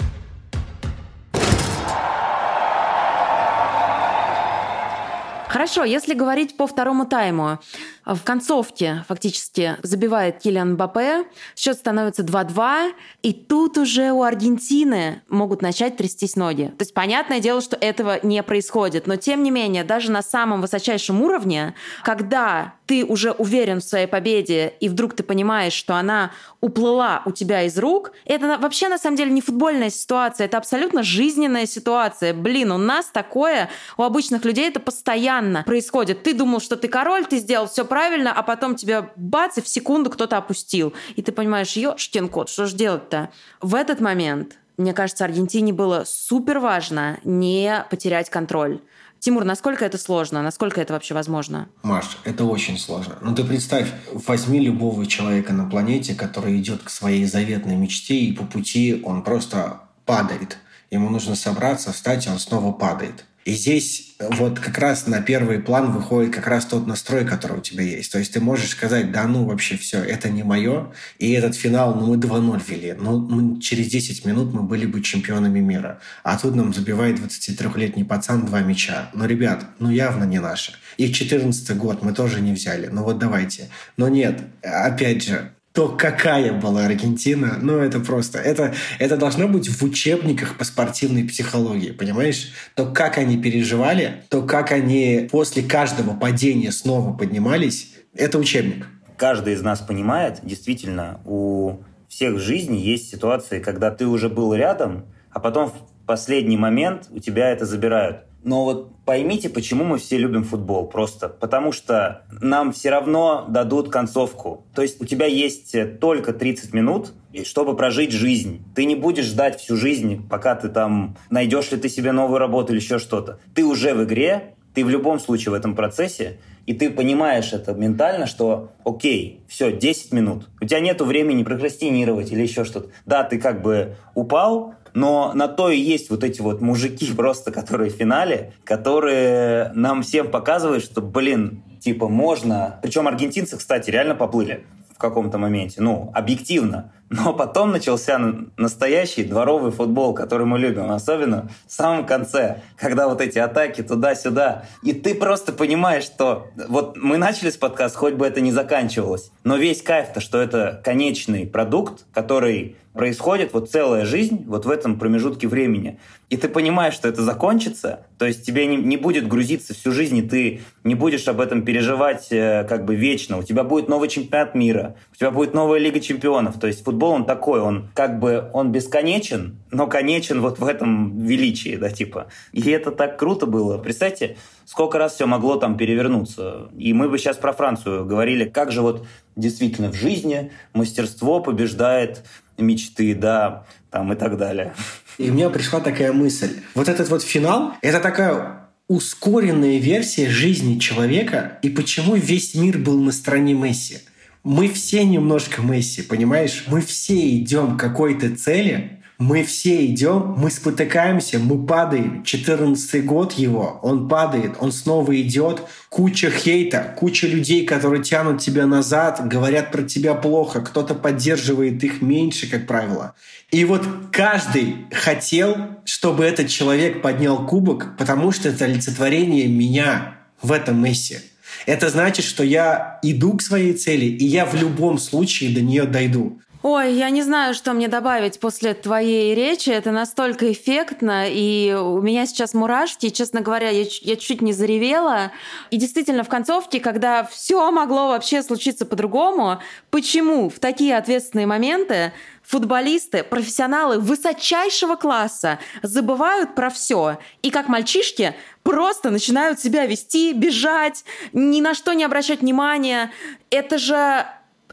Хорошо, если говорить по второму тайму. В концовке фактически забивает Килиан Бапе, счет становится 2-2, и тут уже у Аргентины могут начать трястись ноги. То есть понятное дело, что этого не происходит, но тем не менее, даже на самом высочайшем уровне, когда ты уже уверен в своей победе, и вдруг ты понимаешь, что она уплыла у тебя из рук, это вообще на самом деле не футбольная ситуация, это абсолютно жизненная ситуация. Блин, у нас такое, у обычных людей это постоянно происходит. Ты думал, что ты король, ты сделал все правильно, а потом тебя бац, и в секунду кто-то опустил. И ты понимаешь, ёшкин кот, что же делать-то? В этот момент, мне кажется, Аргентине было супер важно не потерять контроль. Тимур, насколько это сложно? Насколько это вообще возможно? Маш, это очень сложно. Ну ты представь, возьми любого человека на планете, который идет к своей заветной мечте, и по пути он просто падает. Ему нужно собраться, встать, и он снова падает. И здесь вот как раз на первый план выходит как раз тот настрой, который у тебя есть. То есть ты можешь сказать, да ну вообще все, это не мое. И этот финал, ну мы 2-0 вели. Ну мы, через 10 минут мы были бы чемпионами мира. А тут нам забивает 23-летний пацан два мяча. Ну, ребят, ну явно не наше. И в 14 год мы тоже не взяли. Ну вот давайте. Но нет, опять же, то какая была Аргентина, ну это просто, это, это должно быть в учебниках по спортивной психологии, понимаешь? То, как они переживали, то, как они после каждого падения снова поднимались, это учебник. Каждый из нас понимает, действительно, у всех в жизни есть ситуации, когда ты уже был рядом, а потом в последний момент у тебя это забирают. Но вот поймите, почему мы все любим футбол. Просто потому что нам все равно дадут концовку. То есть у тебя есть только 30 минут, чтобы прожить жизнь. Ты не будешь ждать всю жизнь, пока ты там найдешь ли ты себе новую работу или еще что-то. Ты уже в игре, ты в любом случае в этом процессе, и ты понимаешь это ментально, что окей, все, 10 минут. У тебя нет времени прокрастинировать или еще что-то. Да, ты как бы упал, но на то и есть вот эти вот мужики просто, которые в финале, которые нам всем показывают, что, блин, типа можно... Причем аргентинцы, кстати, реально поплыли в каком-то моменте, ну, объективно. Но потом начался настоящий дворовый футбол, который мы любим, особенно в самом конце, когда вот эти атаки туда-сюда. И ты просто понимаешь, что вот мы начали с подкаста, хоть бы это не заканчивалось, но весь кайф-то, что это конечный продукт, который происходит вот целая жизнь вот в этом промежутке времени. И ты понимаешь, что это закончится, то есть тебе не, не будет грузиться всю жизнь, и ты не будешь об этом переживать э, как бы вечно. У тебя будет новый чемпионат мира, у тебя будет новая Лига чемпионов. То есть футбол, он такой, он как бы, он бесконечен, но конечен вот в этом величии, да, типа. И это так круто было. Представьте, сколько раз все могло там перевернуться. И мы бы сейчас про Францию говорили, как же вот действительно в жизни мастерство побеждает мечты, да, там и так далее. И у меня пришла такая мысль. Вот этот вот финал — это такая ускоренная версия жизни человека и почему весь мир был на стороне Месси. Мы все немножко Месси, понимаешь? Мы все идем к какой-то цели, мы все идем, мы спотыкаемся, мы падаем. 14 год его, он падает, он снова идет. Куча хейта, куча людей, которые тянут тебя назад, говорят про тебя плохо, кто-то поддерживает их меньше, как правило. И вот каждый хотел, чтобы этот человек поднял кубок, потому что это олицетворение меня в этом мессе. Это значит, что я иду к своей цели, и я в любом случае до нее дойду. Ой, я не знаю, что мне добавить после твоей речи. Это настолько эффектно, и у меня сейчас мурашки. Честно говоря, я, я чуть не заревела. И действительно, в концовке, когда все могло вообще случиться по-другому, почему в такие ответственные моменты футболисты, профессионалы высочайшего класса забывают про все. И как мальчишки просто начинают себя вести, бежать, ни на что не обращать внимания. Это же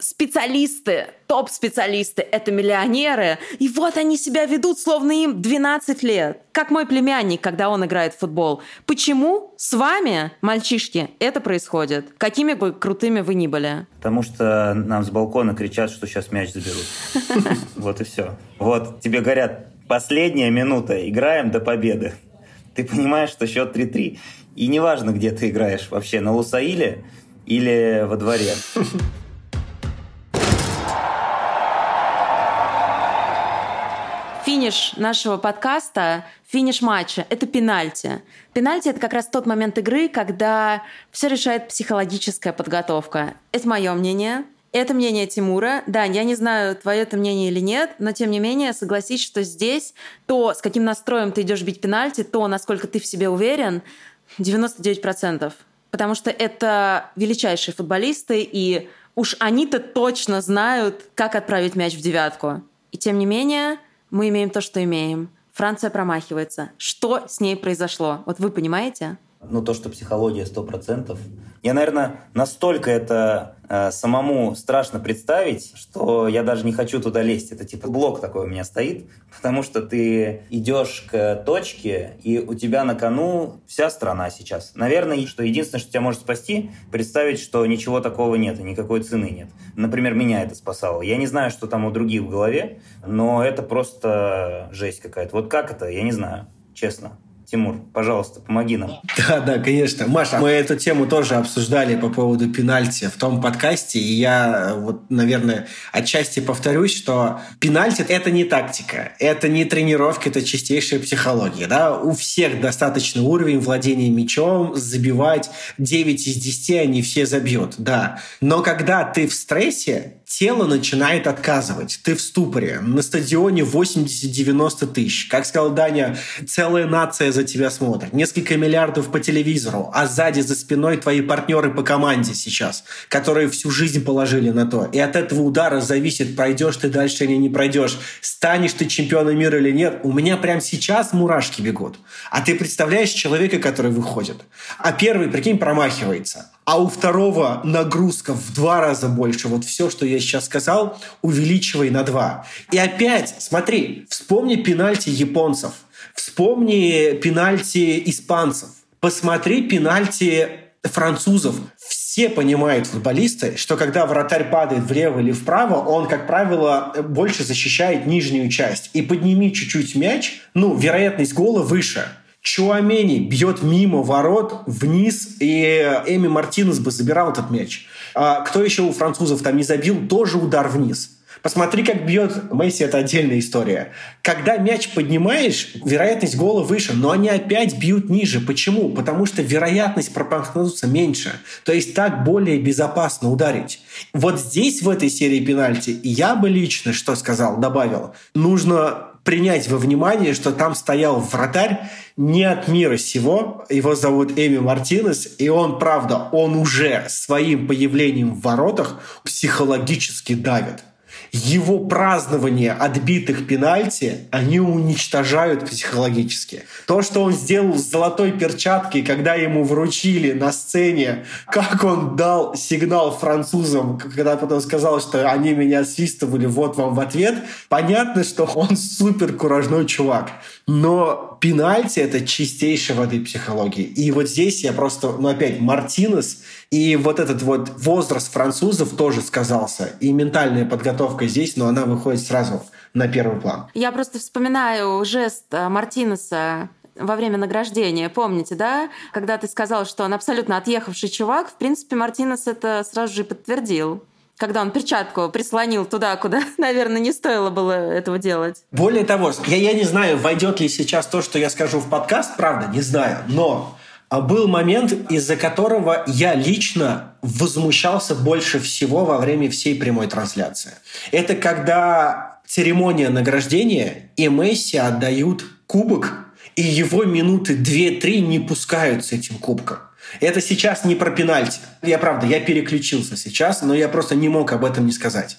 специалисты, топ-специалисты, это миллионеры. И вот они себя ведут, словно им 12 лет. Как мой племянник, когда он играет в футбол. Почему с вами, мальчишки, это происходит? Какими бы крутыми вы ни были? Потому что нам с балкона кричат, что сейчас мяч заберут. Вот и все. Вот тебе говорят, последняя минута, играем до победы. Ты понимаешь, что счет 3-3. И неважно, где ты играешь, вообще на Лусаиле или во дворе. финиш нашего подкаста, финиш матча — это пенальти. Пенальти — это как раз тот момент игры, когда все решает психологическая подготовка. Это мое мнение. Это мнение Тимура. Да, я не знаю, твое это мнение или нет, но тем не менее согласись, что здесь то, с каким настроем ты идешь бить пенальти, то, насколько ты в себе уверен, 99%. Потому что это величайшие футболисты, и уж они-то точно знают, как отправить мяч в девятку. И тем не менее, мы имеем то, что имеем. Франция промахивается. Что с ней произошло? Вот вы понимаете? Ну, то, что психология сто процентов. Я, наверное, настолько это э, самому страшно представить, что я даже не хочу туда лезть. Это типа блок такой у меня стоит, потому что ты идешь к точке, и у тебя на кону вся страна сейчас. Наверное, что единственное, что тебя может спасти, представить, что ничего такого нет, и никакой цены нет. Например, меня это спасало. Я не знаю, что там у других в голове, но это просто жесть какая-то. Вот как это, я не знаю, честно. Тимур, пожалуйста, помоги нам. Да, да, конечно. Маша, мы эту тему тоже обсуждали по поводу пенальти в том подкасте, и я вот, наверное, отчасти повторюсь, что пенальти – это не тактика, это не тренировка, это чистейшая психология. Да? У всех достаточный уровень владения мячом, забивать 9 из 10 они все забьют, да. Но когда ты в стрессе, тело начинает отказывать. Ты в ступоре. На стадионе 80-90 тысяч. Как сказал Даня, целая нация за тебя смотрит. Несколько миллиардов по телевизору, а сзади за спиной твои партнеры по команде сейчас, которые всю жизнь положили на то. И от этого удара зависит, пройдешь ты дальше или не пройдешь, станешь ты чемпионом мира или нет. У меня прямо сейчас мурашки бегут. А ты представляешь человека, который выходит. А первый, прикинь, промахивается а у второго нагрузка в два раза больше. Вот все, что я сейчас сказал, увеличивай на два. И опять, смотри, вспомни пенальти японцев, вспомни пенальти испанцев, посмотри пенальти французов. Все понимают футболисты, что когда вратарь падает влево или вправо, он, как правило, больше защищает нижнюю часть. И подними чуть-чуть мяч, ну, вероятность гола выше – Чуамени бьет мимо ворот вниз, и Эми Мартинес бы забирал этот мяч. А кто еще у французов там не забил, тоже удар вниз. Посмотри, как бьет Месси, это отдельная история. Когда мяч поднимаешь, вероятность гола выше, но они опять бьют ниже. Почему? Потому что вероятность пропахнуться меньше. То есть так более безопасно ударить. Вот здесь, в этой серии пенальти, я бы лично, что сказал, добавил, нужно принять во внимание, что там стоял вратарь не от мира сего. Его зовут Эми Мартинес, и он, правда, он уже своим появлением в воротах психологически давит его празднование отбитых пенальти, они уничтожают психологически. То, что он сделал с золотой перчаткой, когда ему вручили на сцене, как он дал сигнал французам, когда потом сказал, что они меня свистывали, вот вам в ответ, понятно, что он супер куражной чувак. Но пенальти — это чистейшая воды психологии. И вот здесь я просто, ну опять, Мартинес и вот этот вот возраст французов тоже сказался. И ментальная подготовка здесь, но она выходит сразу на первый план. Я просто вспоминаю жест э, Мартинеса во время награждения, помните, да? Когда ты сказал, что он абсолютно отъехавший чувак, в принципе, Мартинес это сразу же подтвердил когда он перчатку прислонил туда, куда, наверное, не стоило было этого делать. Более того, я, я не знаю, войдет ли сейчас то, что я скажу в подкаст, правда, не знаю, но был момент, из-за которого я лично возмущался больше всего во время всей прямой трансляции. Это когда церемония награждения, и Месси отдают кубок, и его минуты 2-3 не пускают с этим кубком. Это сейчас не про пенальти. Я правда, я переключился сейчас, но я просто не мог об этом не сказать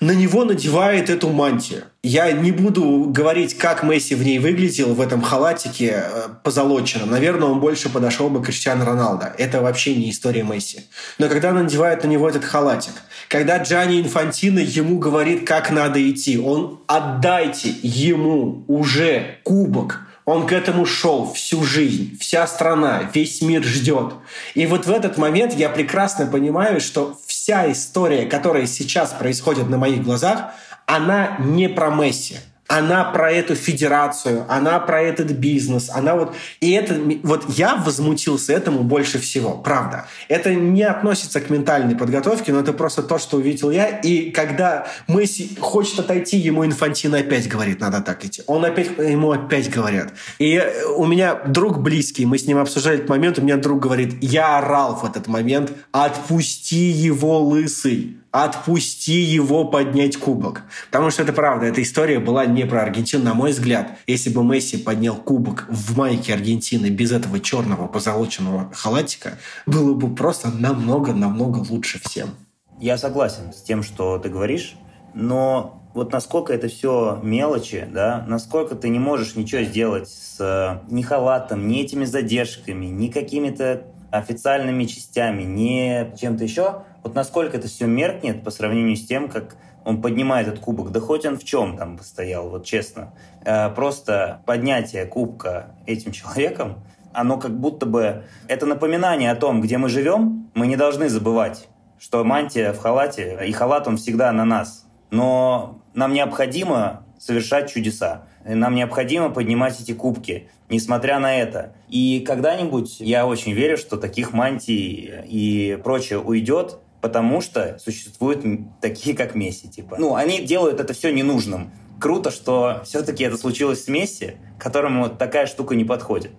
на него надевает эту мантию. Я не буду говорить, как Месси в ней выглядел, в этом халатике э, позолоченном. Наверное, он больше подошел бы к Криштиану Роналдо. Это вообще не история Месси. Но когда надевает на него этот халатик, когда Джани Инфантино ему говорит, как надо идти, он отдайте ему уже кубок, он к этому шел всю жизнь, вся страна, весь мир ждет. И вот в этот момент я прекрасно понимаю, что вся история, которая сейчас происходит на моих глазах, она не про Месси она про эту федерацию, она про этот бизнес, она вот... И это... Вот я возмутился этому больше всего, правда. Это не относится к ментальной подготовке, но это просто то, что увидел я. И когда Месси хочет отойти, ему Инфантино опять говорит, надо так идти. Он опять... Ему опять говорят. И у меня друг близкий, мы с ним обсуждали этот момент, у меня друг говорит, я орал в этот момент, отпусти его лысый отпусти его поднять кубок. Потому что это правда, эта история была не про Аргентину, на мой взгляд. Если бы Месси поднял кубок в майке Аргентины без этого черного позолоченного халатика, было бы просто намного-намного лучше всем. Я согласен с тем, что ты говоришь, но вот насколько это все мелочи, да, насколько ты не можешь ничего сделать с э, ни халатом, ни этими задержками, ни какими-то официальными частями, ни чем-то еще, вот насколько это все меркнет по сравнению с тем, как он поднимает этот кубок, да хоть он в чем там стоял, вот честно. Э, просто поднятие кубка этим человеком, оно как будто бы... Это напоминание о том, где мы живем, мы не должны забывать, что мантия в халате, и халат он всегда на нас. Но нам необходимо совершать чудеса. Нам необходимо поднимать эти кубки, несмотря на это. И когда-нибудь, я очень верю, что таких мантий и прочее уйдет, потому что существуют такие, как Месси. Типа. Ну, они делают это все ненужным. Круто, что все-таки это случилось с Месси, которому такая штука не подходит.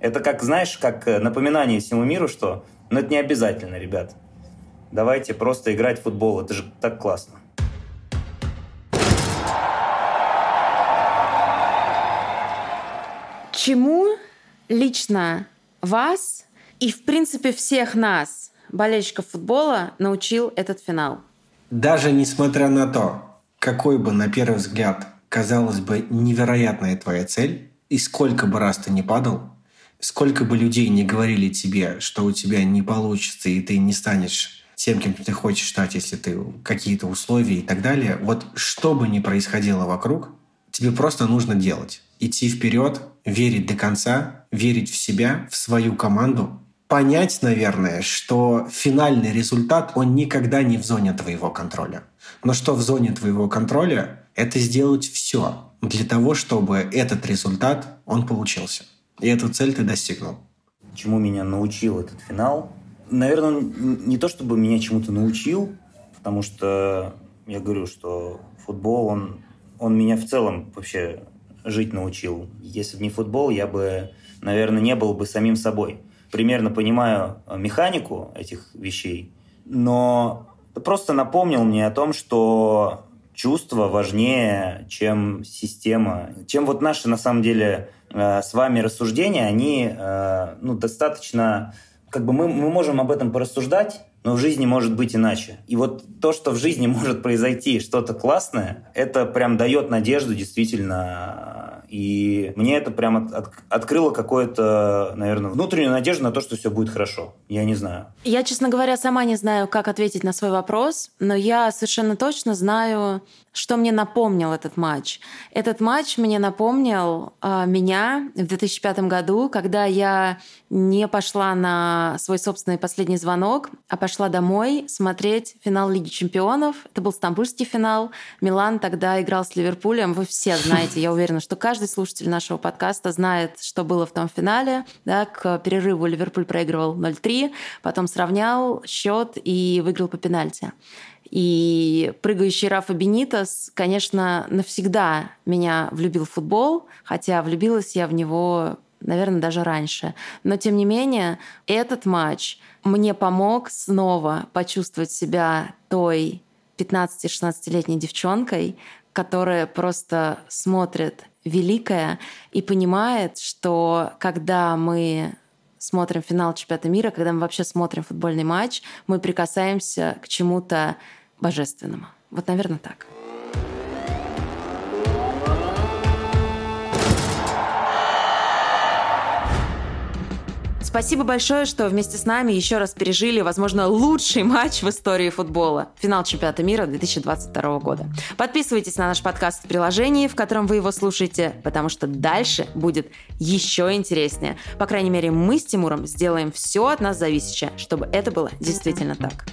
Это как, знаешь, как напоминание всему миру, что ну, это не обязательно, ребят. Давайте просто играть в футбол, это же так классно. Чему лично вас и, в принципе, всех нас болельщиков футбола научил этот финал? Даже несмотря на то, какой бы на первый взгляд казалось бы невероятная твоя цель, и сколько бы раз ты не падал, сколько бы людей не говорили тебе, что у тебя не получится, и ты не станешь тем, кем ты хочешь стать, если ты какие-то условия и так далее, вот что бы ни происходило вокруг, тебе просто нужно делать. Идти вперед, верить до конца, верить в себя, в свою команду, понять, наверное, что финальный результат, он никогда не в зоне твоего контроля. Но что в зоне твоего контроля, это сделать все для того, чтобы этот результат, он получился. И эту цель ты достигнул. Чему меня научил этот финал? Наверное, не то чтобы меня чему-то научил, потому что я говорю, что футбол, он, он меня в целом вообще жить научил. Если бы не футбол, я бы, наверное, не был бы самим собой примерно понимаю э, механику этих вещей, но просто напомнил мне о том, что чувство важнее, чем система, чем вот наши, на самом деле, э, с вами рассуждения, они э, ну, достаточно... Как бы мы, мы можем об этом порассуждать, но в жизни может быть иначе. И вот то, что в жизни может произойти что-то классное, это прям дает надежду действительно и мне это прям от, от, открыло какое-то, наверное, внутреннюю надежду на то, что все будет хорошо. Я не знаю. Я, честно говоря, сама не знаю, как ответить на свой вопрос, но я совершенно точно знаю, что мне напомнил этот матч. Этот матч мне напомнил э, меня в 2005 году, когда я не пошла на свой собственный последний звонок, а пошла домой смотреть финал Лиги чемпионов. Это был стамбульский финал. Милан тогда играл с Ливерпулем. Вы все знаете, я уверена, что каждый слушатель нашего подкаста знает, что было в том финале. Да, к перерыву Ливерпуль проигрывал 0-3, потом сравнял счет и выиграл по пенальти. И прыгающий Рафа Бенитос, конечно, навсегда меня влюбил в футбол, хотя влюбилась я в него наверное, даже раньше. Но, тем не менее, этот матч мне помог снова почувствовать себя той 15-16-летней девчонкой, которая просто смотрит великое и понимает, что когда мы смотрим финал чемпионата мира, когда мы вообще смотрим футбольный матч, мы прикасаемся к чему-то божественному. Вот, наверное, так. Спасибо большое, что вместе с нами еще раз пережили, возможно, лучший матч в истории футбола. Финал чемпионата мира 2022 года. Подписывайтесь на наш подкаст в приложении, в котором вы его слушаете, потому что дальше будет еще интереснее. По крайней мере, мы с Тимуром сделаем все от нас зависящее, чтобы это было действительно так.